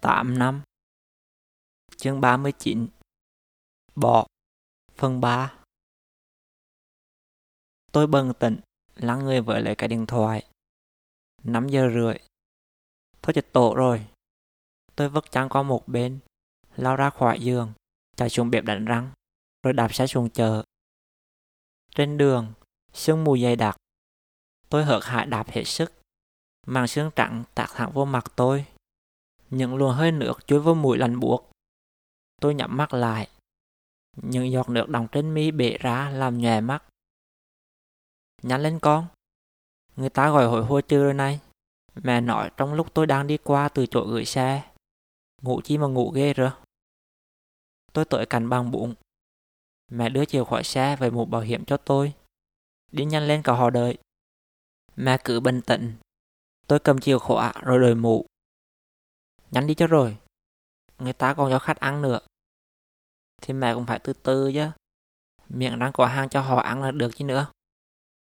8 năm. Chương 39 Bỏ. Phần 3 Tôi bần tỉnh Lắng người vợ lấy cái điện thoại. 5 giờ rưỡi. Thôi chết tổ rồi. Tôi vứt chăn qua một bên, Lao ra khỏi giường, Chạy xuống bếp đánh răng, Rồi đạp xe xuống chợ. Trên đường, Sương mù dày đặc. Tôi hợt hại đạp hết sức. Màn sương trắng tạt thẳng vô mặt tôi những luồng hơi nước chui vô mũi lạnh buốt Tôi nhắm mắt lại. Những giọt nước đọng trên mi bể ra làm nhòe mắt. Nhắn lên con. Người ta gọi hội hôi trưa rồi này. Mẹ nói trong lúc tôi đang đi qua từ chỗ gửi xe. Ngủ chi mà ngủ ghê rồi. Tôi tới cạnh bằng bụng. Mẹ đưa chìa khóa xe về một bảo hiểm cho tôi. Đi nhanh lên cả họ đợi. Mẹ cứ bình tĩnh. Tôi cầm chìa khóa rồi đợi mũ. Nhanh đi cho rồi. Người ta còn cho khách ăn nữa. Thì mẹ cũng phải từ từ chứ. Miệng đang có hàng cho họ ăn là được chứ nữa.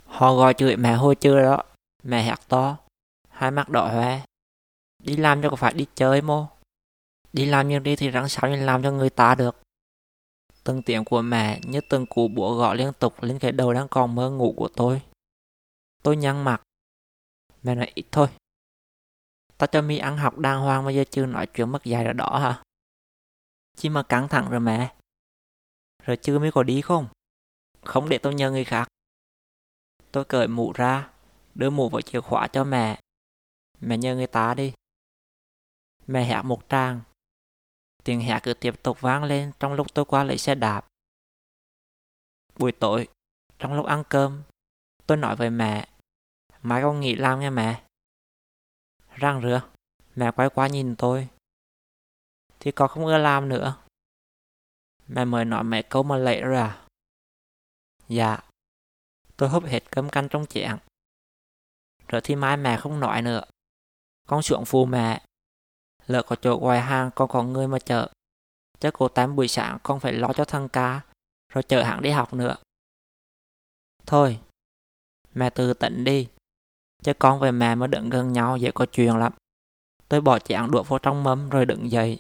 Họ gọi chửi mẹ hôi chưa đó. Mẹ hét to. Hai mắt đỏ hoe. Đi làm cho có phải đi chơi mô. Đi làm như đi thì rắn sao như làm cho người ta được. Từng tiếng của mẹ như từng cú búa gõ liên tục lên cái đầu đang còn mơ ngủ của tôi. Tôi nhăn mặt. Mẹ nói, ít thôi. Tao cho mi ăn học đàng hoàng mà giờ chưa nói chuyện mất dài rồi đó hả? Chỉ mà căng thẳng rồi mẹ. Rồi chưa mi có đi không? Không để tôi nhờ người khác. Tôi cởi mũ ra, đưa mũ vào chìa khóa cho mẹ. Mẹ nhờ người ta đi. Mẹ hẹt một trang. Tiếng hẹt cứ tiếp tục vang lên trong lúc tôi qua lấy xe đạp. Buổi tối, trong lúc ăn cơm, tôi nói với mẹ, mai con nghỉ làm nha mẹ răng rửa. Mẹ quay qua nhìn tôi. Thì con không ưa làm nữa. Mẹ mới nói mẹ câu mà lệ rồi à? Dạ. Tôi húp hết cơm canh trong chén. Rồi thì mai mẹ không nói nữa. Con xuống phù mẹ. Lỡ có chỗ ngoài hàng, con có người mà chở. Chắc cô tám buổi sáng con phải lo cho thằng ca. Rồi chở hãng đi học nữa. Thôi. Mẹ từ tận đi. Chứ con về mẹ mới đứng gần nhau, dễ có chuyện lắm. Tôi bỏ chén đũa vô trong mâm rồi đứng dậy.